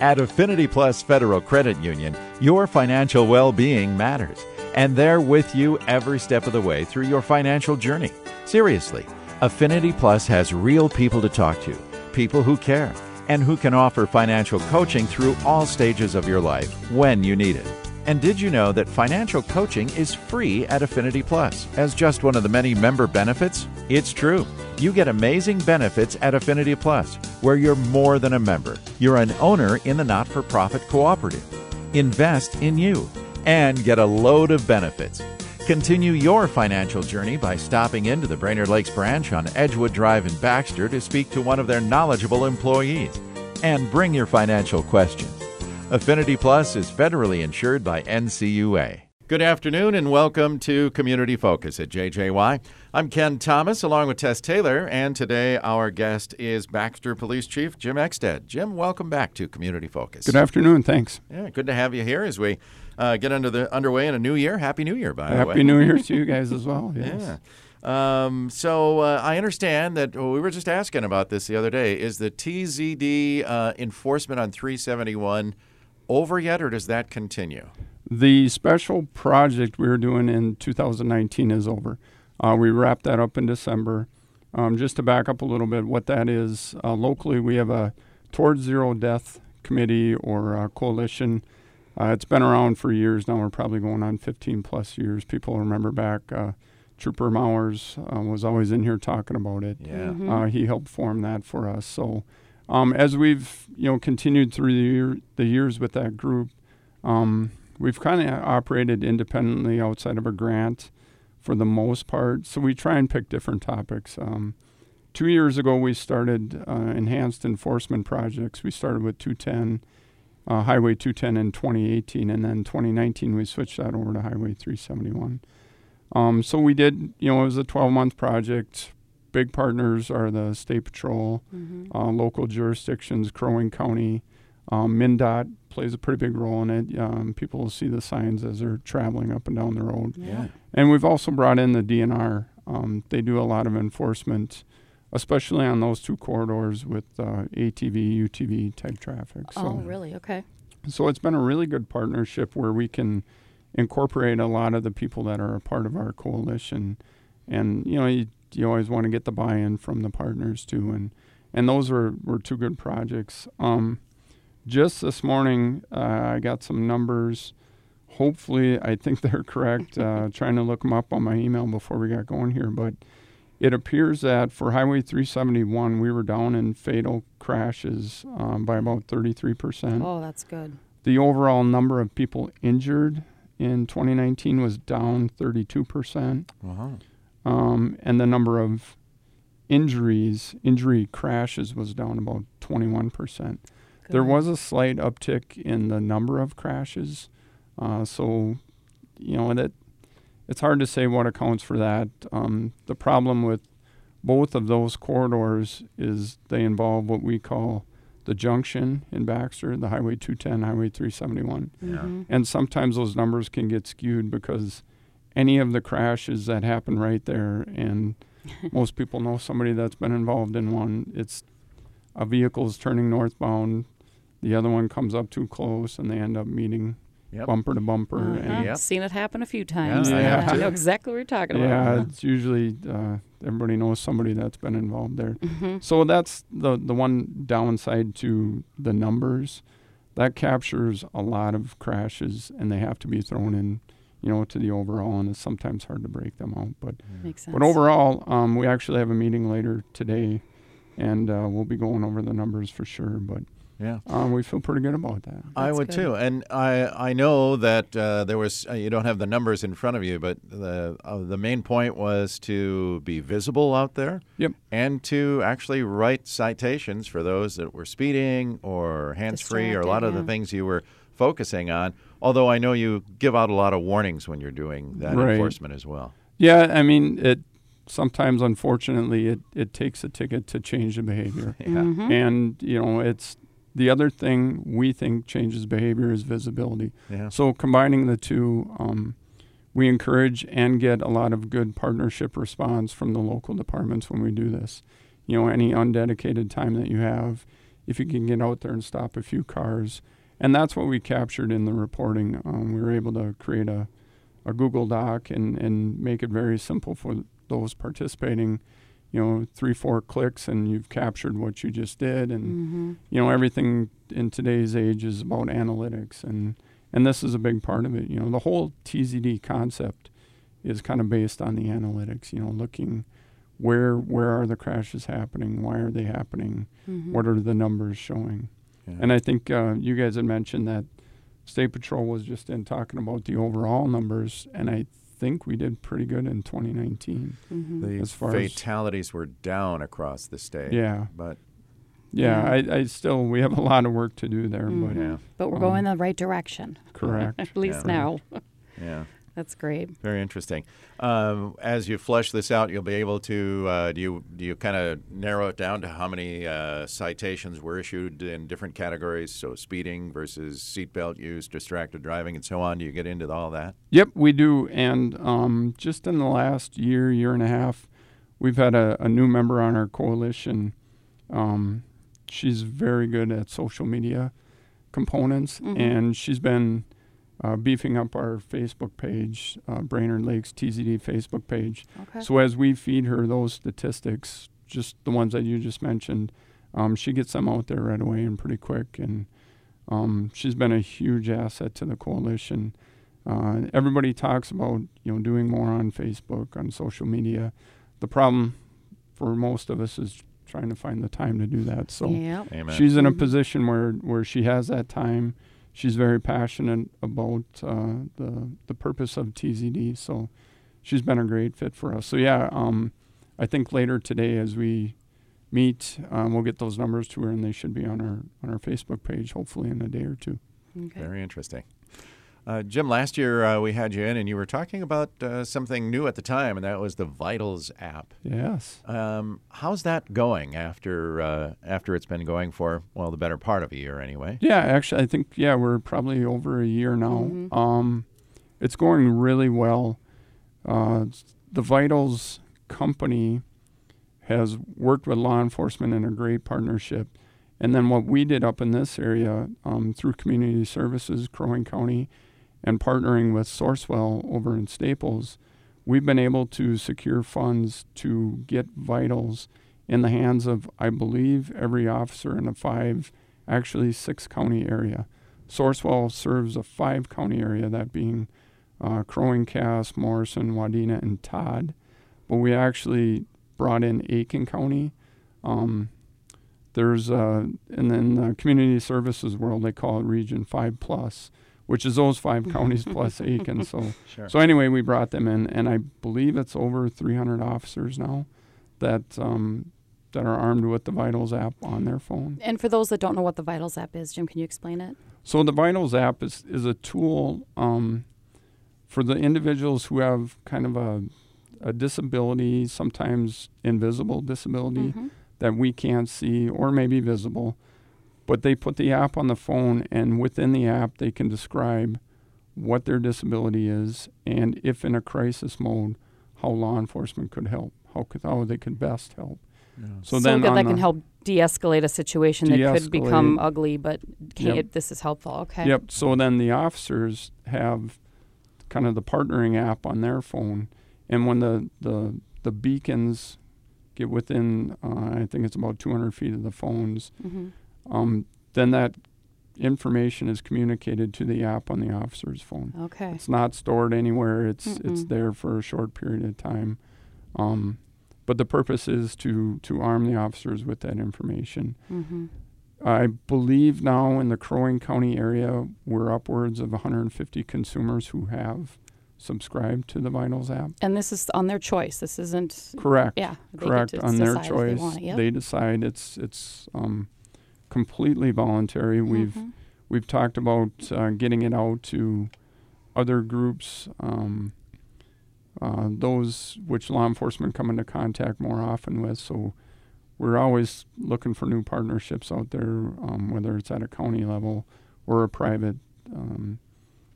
At Affinity Plus Federal Credit Union, your financial well being matters, and they're with you every step of the way through your financial journey. Seriously, Affinity Plus has real people to talk to, people who care, and who can offer financial coaching through all stages of your life when you need it. And did you know that financial coaching is free at Affinity Plus as just one of the many member benefits? It's true. You get amazing benefits at Affinity Plus, where you're more than a member. You're an owner in the not for profit cooperative. Invest in you and get a load of benefits. Continue your financial journey by stopping into the Brainerd Lakes branch on Edgewood Drive in Baxter to speak to one of their knowledgeable employees. And bring your financial questions. Affinity Plus is federally insured by NCUA. Good afternoon and welcome to Community Focus at JJY. I'm Ken Thomas along with Tess Taylor, and today our guest is Baxter Police Chief Jim Exsted. Jim, welcome back to Community Focus. Good afternoon. Thanks. Yeah, good to have you here as we uh, get under the underway in a new year. Happy New Year, by Happy the way. Happy New Year to you guys as well. Yes. Yeah. Um, so uh, I understand that well, we were just asking about this the other day. Is the TZD uh, enforcement on 371 over yet, or does that continue? The special project we were doing in 2019 is over. Uh, we wrapped that up in December. Um, just to back up a little bit, what that is uh, locally, we have a Towards Zero Death Committee or coalition. Uh, it's been around for years now. We're probably going on 15 plus years. People remember back. Uh, Trooper Mowers uh, was always in here talking about it. Yeah, mm-hmm. he helped form that for us. So um, as we've you know continued through the, year, the years with that group, um, we've kind of operated independently outside of a grant for the most part. So we try and pick different topics. Um, two years ago, we started uh, enhanced enforcement projects. We started with 210, uh, Highway 210 in 2018, and then 2019 we switched that over to Highway 371. Um, so we did, you know, it was a 12 month project big partners are the State Patrol, mm-hmm. uh, local jurisdictions, Crow Wing County. Um, MnDOT plays a pretty big role in it. Um, people will see the signs as they're traveling up and down the road. Yeah. And we've also brought in the DNR. Um, they do a lot of enforcement, especially on those two corridors with uh, ATV, UTV type traffic. So, oh, really? Okay. So it's been a really good partnership where we can incorporate a lot of the people that are a part of our coalition. And, you know, you you always want to get the buy-in from the partners too, and and those were were two good projects. Um, just this morning, uh, I got some numbers. Hopefully, I think they're correct. Uh, trying to look them up on my email before we got going here, but it appears that for Highway 371, we were down in fatal crashes um, by about 33%. Oh, that's good. The overall number of people injured in 2019 was down 32%. Wow um, and the number of injuries, injury crashes was down about 21%. There was a slight uptick in the number of crashes. Uh, so, you know, that it's hard to say what accounts for that. Um, the problem with both of those corridors is they involve what we call the junction in Baxter, the Highway 210, Highway 371. Mm-hmm. And sometimes those numbers can get skewed because – any of the crashes that happen right there, and most people know somebody that's been involved in one. It's a vehicle is turning northbound, the other one comes up too close, and they end up meeting yep. bumper to bumper. Uh-huh. And yep. Seen it happen a few times. Yeah, yeah. I know exactly what you're talking about. Yeah, it's usually uh, everybody knows somebody that's been involved there. Mm-hmm. So that's the the one downside to the numbers. That captures a lot of crashes, and they have to be thrown in you know, to the overall, and it's sometimes hard to break them out. But Makes sense. but overall, um, we actually have a meeting later today, and uh, we'll be going over the numbers for sure. But yeah, um, we feel pretty good about that. That's I would good. too, and I I know that uh, there was uh, you don't have the numbers in front of you, but the uh, the main point was to be visible out there. Yep. And to actually write citations for those that were speeding or hands free or a lot of the things you were focusing on. Although I know you give out a lot of warnings when you're doing that right. enforcement as well. Yeah, I mean it. Sometimes, unfortunately, it, it takes a ticket to change the behavior. yeah. Mm-hmm. And you know, it's the other thing we think changes behavior is visibility. Yeah. So combining the two, um, we encourage and get a lot of good partnership response from the local departments when we do this. You know, any undedicated time that you have, if you can get out there and stop a few cars. And that's what we captured in the reporting. Um, we were able to create a, a Google Doc and, and make it very simple for those participating. You know, three, four clicks, and you've captured what you just did. And, Mm-hmm. you know, everything in today's age is about analytics. And, and this is a big part of it. You know, the whole TZD concept is kind of based on the analytics, you know, looking where where are the crashes happening? Why are they happening? Mm-hmm. What are the numbers showing? Yeah. And I think uh, you guys had mentioned that State Patrol was just in talking about the overall numbers, and I think we did pretty good in 2019. Mm-hmm. the as far as- fatalities were down across the state. Yeah, But yeah. Yeah. I, I still we have a lot of work to do there, but yeah, But we're Um, going the right direction. correct. At least Yeah. now. yeah. That's great. Very interesting. Um, as you flesh this out, you'll be able to uh, do you do you kind of narrow it down to how many uh, citations were issued in different categories? So speeding versus seatbelt use, distracted driving, and so on. Do you get into all that? Yep, we do. And um, just in the last year, year and a half, we've had a, a new member on our coalition. Um, she's very good at social media components, Mhm. and she's been uh, beefing up our Facebook page, uh, Brainerd Lakes TZD Facebook page. Okay. So as we feed her those statistics, just the ones that you just mentioned, um, she gets them out there right away and pretty quick. And um, she's been a huge asset to the coalition. Uh, everybody talks about you know doing more on Facebook, on social media. The problem for most of us is trying to find the time to do that. So yeah. Amen. she's in a Mhm. position where where she has that time. She's very passionate about uh, the the purpose of TZD. So she's been a great fit for us. So yeah, um, I think later today as we meet, um, we'll get those numbers to her, and they should be on our on our Facebook page hopefully in a day or two. Okay. Very interesting. Uh, Jim, last year uh, we had you in, and you were talking about uh, something new at the time, and that was the Vitals app. Yes. Um, how's that going after uh, after it's been going for well the better part of a year anyway? Yeah, actually, I think yeah, we're probably over a year now. Mhm. Um, it's going really well. Uh, the Vitals company has worked with law enforcement in a great partnership, and then what we did up in this area um, through community services, Crow Wing County, and partnering with Sourcewell over in Staples, we've been able to secure funds to get Vitals in the hands of, I believe, every officer in a five actually six county area. Sourcewell serves a five county area, that being uh, Crow Wing, Cass, Morrison, Wadena, and Todd. But we actually brought in Aitkin County. Um, there's uh, and then the community services world they call it Region Five Plus, which is those five counties plus Aitkin. So Sure. so anyway, we brought them in, and I believe it's over 300 officers now that um, that are armed with the Vitals app on their phone. And for those that don't know what the Vitals app is, Jim, can you explain it? So the Vitals app is is a tool um, for the individuals who have kind of a a disability, sometimes invisible disability Mhm. that we can't see or maybe visible. But they put the app on the phone, and within the app, they can describe what their disability is, and if in a crisis mode, how law enforcement could help, how could how they could best help. So, So, then good, that the, can help de-escalate a situation that could become ugly, but can Yep. it, this is helpful. Okay. Yep. So then the officers have kind of the partnering app on their phone, and when the the the beacons get within, uh, I think it's about 200 feet of the phones, hmm um, then that information is communicated to the app on the officer's phone. Okay. It's not stored anywhere. It's it's Mm-mm. there for a short period of time. Um, but the purpose is to to arm the officers with that information. hmm I believe now in the Crow Wing County area, we're upwards of 150 consumers who have subscribed to the Vitals app. And this is on their choice. This isn't. Correct. Yeah. Correct. On their choice, They, it. Yep. they decide it's it's um, completely voluntary. We've Mhm. we've talked about uh, getting it out to other groups, um, uh, those which law enforcement come into contact more often with. So we're always looking for new partnerships out there, um, whether it's at a county level or a private um,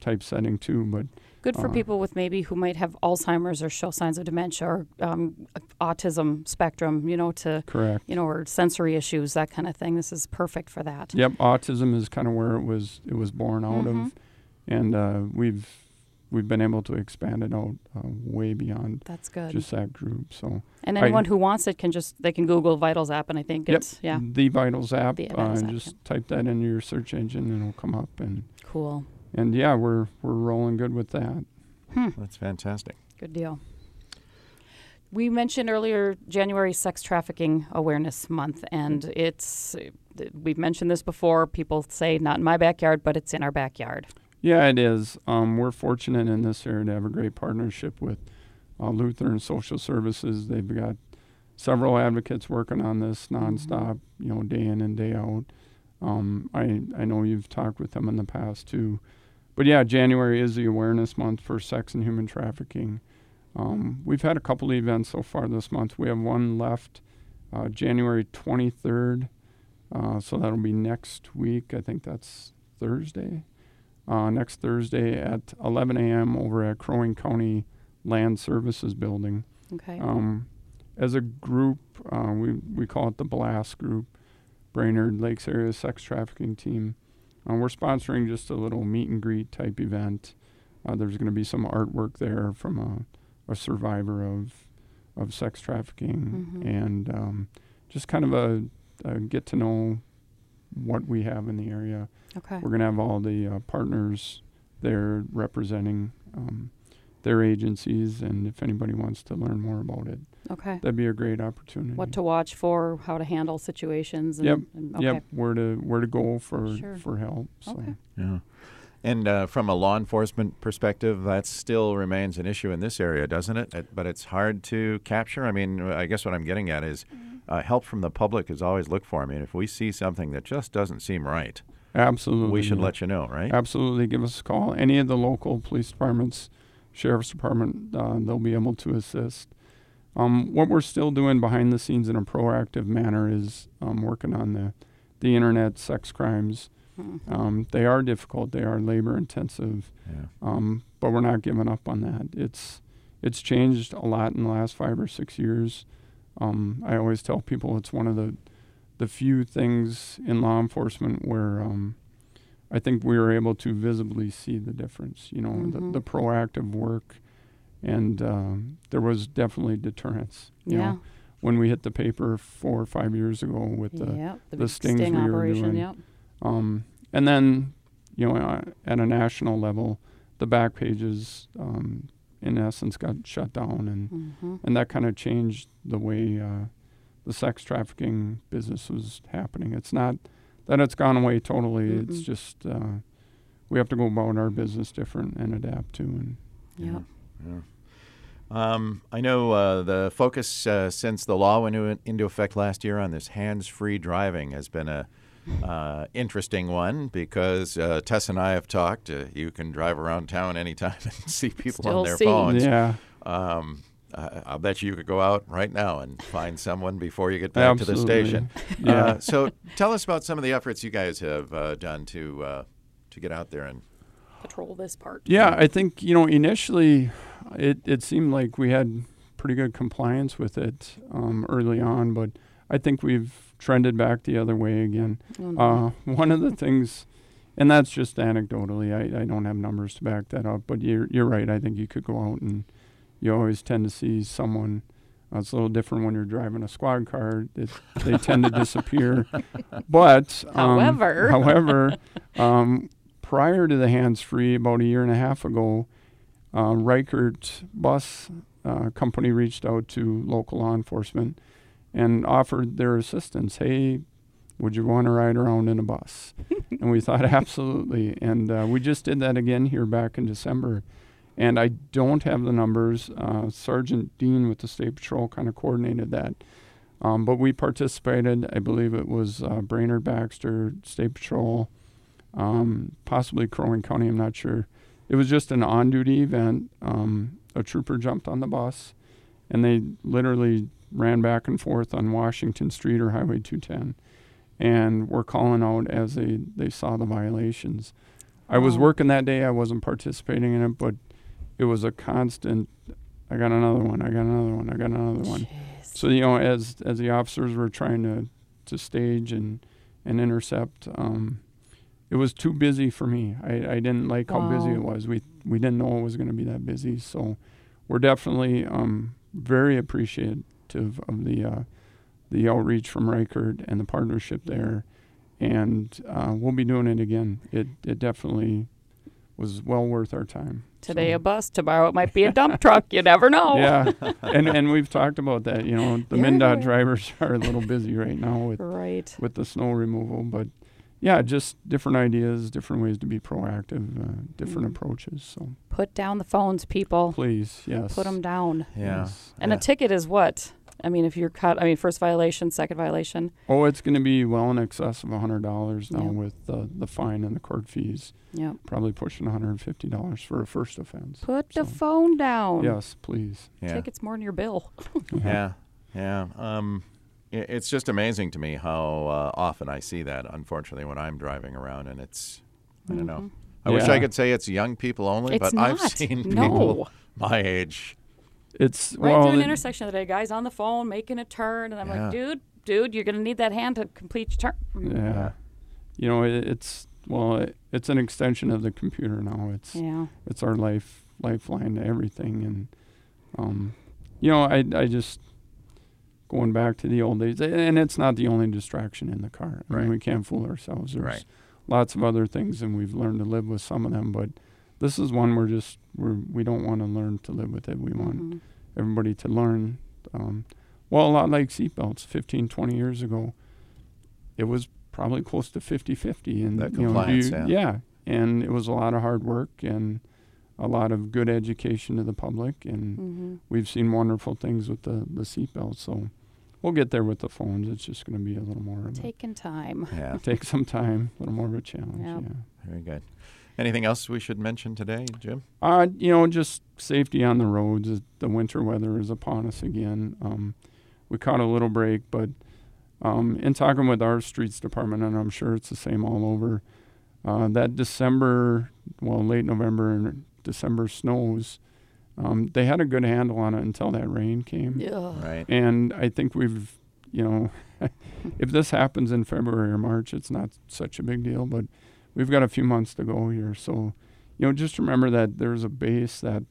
type setting too. But good for uh, people with maybe who might have Alzheimer's or show signs of dementia or um, autism spectrum. You know, to correct. You know, or sensory issues, that kind of thing. This is perfect for that. Yep, autism is kind of where it was it was born out Mhm. of, and uh, we've we've been able to expand it out uh, way beyond That's good. just that group. So and I- anyone who wants it can just they can Google Vitals app, and I think Yep. it's yeah, the Vitals app, The uh, Vitals app, just type that into your search engine and it'll come up and cool. And yeah, we're we're rolling good with that. Hmm. That's fantastic. Good deal. We mentioned earlier January Sex Trafficking Awareness Month, and it's we've mentioned this before. People say not in my backyard, but it's in our backyard. Yeah, it is. Um, we're fortunate in this area to have a great partnership with uh, Lutheran Social Services. They've got several advocates working on this nonstop, you know, day in and day out. Um, I I know you've talked with them in the past too, but yeah, January is the awareness month for sex and human trafficking. Um, we've had a couple of events so far this month. We have one left, uh, January 23rd, uh, so that'll be next week. I think that's Thursday uh, next Thursday at 11 a.m. over at Crow Wing County Land Services Building. Okay. Um, as a group, uh, we, we call it the BLAST Group, Brainerd Lakes Area Sex Trafficking Team. Uh, we're sponsoring just a little meet and greet type event. Uh, there's going to be some artwork there from a, a survivor of of sex trafficking Mhm. and um, just kind of a, a get to know what we have in the area. okay. We're going to have all the uh, partners there representing um, their agencies, and if anybody wants to learn more about it, Okay. that'd be a great opportunity. What to watch for, how to handle situations. And, Yep, and- okay. Yep, where to where to go for Sure. for help. So. Okay. Yeah. And uh, from a law enforcement perspective, that still remains an issue in this area, doesn't it? it? But it's hard to capture. I mean, I guess what I'm getting at is uh, help from the public is always looked for. I mean, if we see something that just doesn't seem right, Absolutely, we should yeah. let you know, right? Absolutely, give us a call. Any of the local police departments, sheriff's department, uh, they'll be able to assist. Um, what we're still doing behind the scenes in a proactive manner is um, working on the the internet sex crimes. Mhm. Um, they are difficult. They are labor intensive. Yeah. Um, but we're not giving up on that. It's it's changed a lot in the last five or six years. Um, I always tell people it's one of the the few things in law enforcement where um, I think we were able to visibly see the difference. You know, Mhm. the, the proactive work, and um, there was definitely deterrence. You Yeah. know, when we hit the paper four or five years ago with the yep. The, the stings sting we were operation. doing. Yep. um, and then, you know, uh, at a national level, the back pages, um, in essence, got shut down, and hmm and that kind of changed the way uh, the sex trafficking business was happening. It's not that it's gone away totally. It's Mm-mm. just uh, we have to go about our business different and adapt to. And Yep. Yeah. Um, I know uh, the focus uh, since the law went into, into effect last year on this hands-free driving has been a uh, interesting one because uh, Tess and I have talked. Uh, you can drive around town anytime and see people Still on their see. phones. yeah, Um, I I'll bet you you could go out right now and find someone before you get back absolutely. to the station. Yeah. Uh, so tell us about some of the efforts you guys have uh, done to uh, to get out there and Patrol this part. Yeah, I think you know initially, it it seemed like we had pretty good compliance with it um, early on, but I think we've trended back the other way again. No. Uh, one of the things, and that's just anecdotally, I, I don't have numbers to back that up, but you're you're right. I think you could go out and you always tend to see someone. Uh, it's a little different when you're driving a squad car; it, they tend to disappear. But um, However. however, um, prior to the hands-free, about a year and a half ago, uh, Reichert Bus uh, Company reached out to local law enforcement and offered their assistance. Hey, would you want to ride around in a bus? and we thought absolutely. And uh, we just did that again here back in December. And I don't have the numbers. Uh, Sergeant Dean with the State Patrol kind of coordinated that. Um, but we participated. I believe it was uh, Brainerd Baxter, State Patrol, um, possibly Crow Wing County. I'm not sure. It was just an on duty event. Um, a trooper jumped on the bus and they literally ran back and forth on Washington Street or Highway 210 and were calling out as they, they saw the violations. I was working that day. I wasn't participating in it, but it was a constant. I got another one. I got another one. I got another one. Jeez. So you know, as as the officers were trying to to stage and and intercept, um, it was too busy for me. I, I didn't like how busy it was. We we didn't know it was going to be that busy. So we're definitely um, very appreciative of the uh, the outreach from Reichert and the partnership there, and uh, we'll be doing it again. It it definitely was well worth our time. Today So- a bus, tomorrow it might be a dump truck. You never know. yeah, and and we've talked about that. You know, the Yeah. MnDOT drivers are a little busy right now with Right. with the snow removal, but yeah, just different ideas, different ways to be proactive, uh, different Mhm. approaches. So Put down the phones, people. please, yes, Put them down. Yeah. yes. And Yeah. a ticket is what? I mean, if you're caught, I mean, first violation, second violation. Oh, it's going to be well in excess of a hundred dollars now Yeah. with the the fine and the court fees. Yep. Probably pushing one hundred and fifty dollars for a first offense. Put the phone down. Yes, please. Yeah. Ticket's more than your bill. Yeah, yeah. Um, i it's just amazing to me how uh, often I see that. Unfortunately, when I'm driving around, and it's I don't know. Mhm. I wish I could say it's young people only, It's but I've not. seen No. people my age. It's Right well, through an it- intersection today, guys on the phone making a turn, and I'm Yeah. like, dude, dude, you're gonna need that hand to complete your turn. yeah. You know, it, it's well, it, it's an extension of the computer now. It's Yeah. it's our life lifeline to everything and um you know i i just going back to the old days and it's not the only distraction in the car I Right. mean, we can't fool ourselves there's Right. lots of other things and we've learned to live with some of them but this is one we're just we're we don't want to learn to live with it we want Mhm. everybody to learn um well a lot like seatbelts 15 20 years ago it was probably close to 50-50 and That you know, you- yeah. yeah and it was a lot of hard work and a lot of good education to the public and Mhm. we've seen wonderful things with the the seatbelt so we'll get there with the phones it's just going to be a little more of a, Taking time. Yeah, take some time a little more of a challenge Yep. yeah very good. Anything else we should mention today, Jim? Uh, you know, just safety on the roads. The winter weather is upon us again. Um, we caught a little break, but um, in talking with our streets department, and I'm sure it's the same all over, uh, that December, well, late November and December snows, um, they had a good handle on it until that rain came. Ugh. Right. And I think we've, you know, if this happens in February or March, it's not such a big deal, but we've got a few months to go here. So, you know, just remember that there's a base that,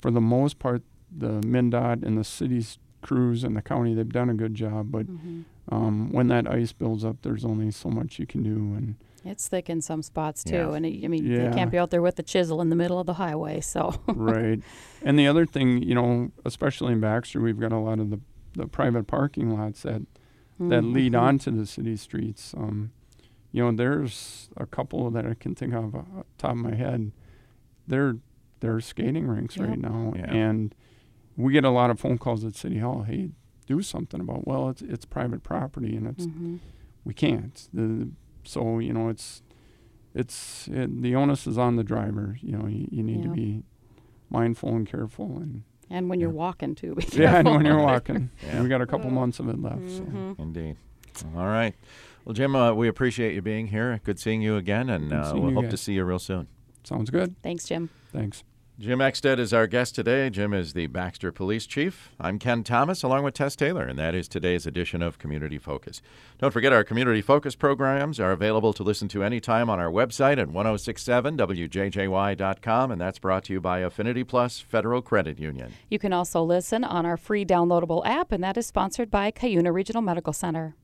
for the most part, the MnDOT and the city's crews and the county, they've done a good job. But Mhm. um, when that ice builds up, there's only so much you can do. And It's thick in some spots too, Yeah. and it, I mean, Yeah. they can't be out there with the chisel in the middle of the highway. So right. And the other thing, you know, especially in Baxter, we've got a lot of the, the private parking lots that that lead Mhm. onto the city streets. Um, you know, there's a couple that I can think of uh, top of my head. They're they're skating rinks Yep. right now, Yeah. and we get a lot of phone calls at City Hall. Hey, do something about. Well, it's it's private property, and it's Mhm. we can't. The, so you know, it's it's it, the onus is on the driver. You know, you, you need to be mindful and careful, and and when you're walking too. Be yeah, and when you're walking, Yeah. we got a couple months of it left. So. Mhm. Indeed. All right. Well, Jim, uh, we appreciate you being here. Good seeing you again, and uh, seeing we'll you hope to see you real soon. Sounds good. Thanks, Jim. Thanks. Jim Exsted is our guest today. Jim is the Baxter Police Chief. I'm Ken Thomas, along with Tess Taylor, and that is today's edition of Community Focus. Don't forget our Community Focus programs are available to listen to anytime on our website at 1067wjjy.com, and that's brought to you by Affinity Plus Federal Credit Union. You can also listen on our free downloadable app, and that is sponsored by Cuyuna Regional Medical Center.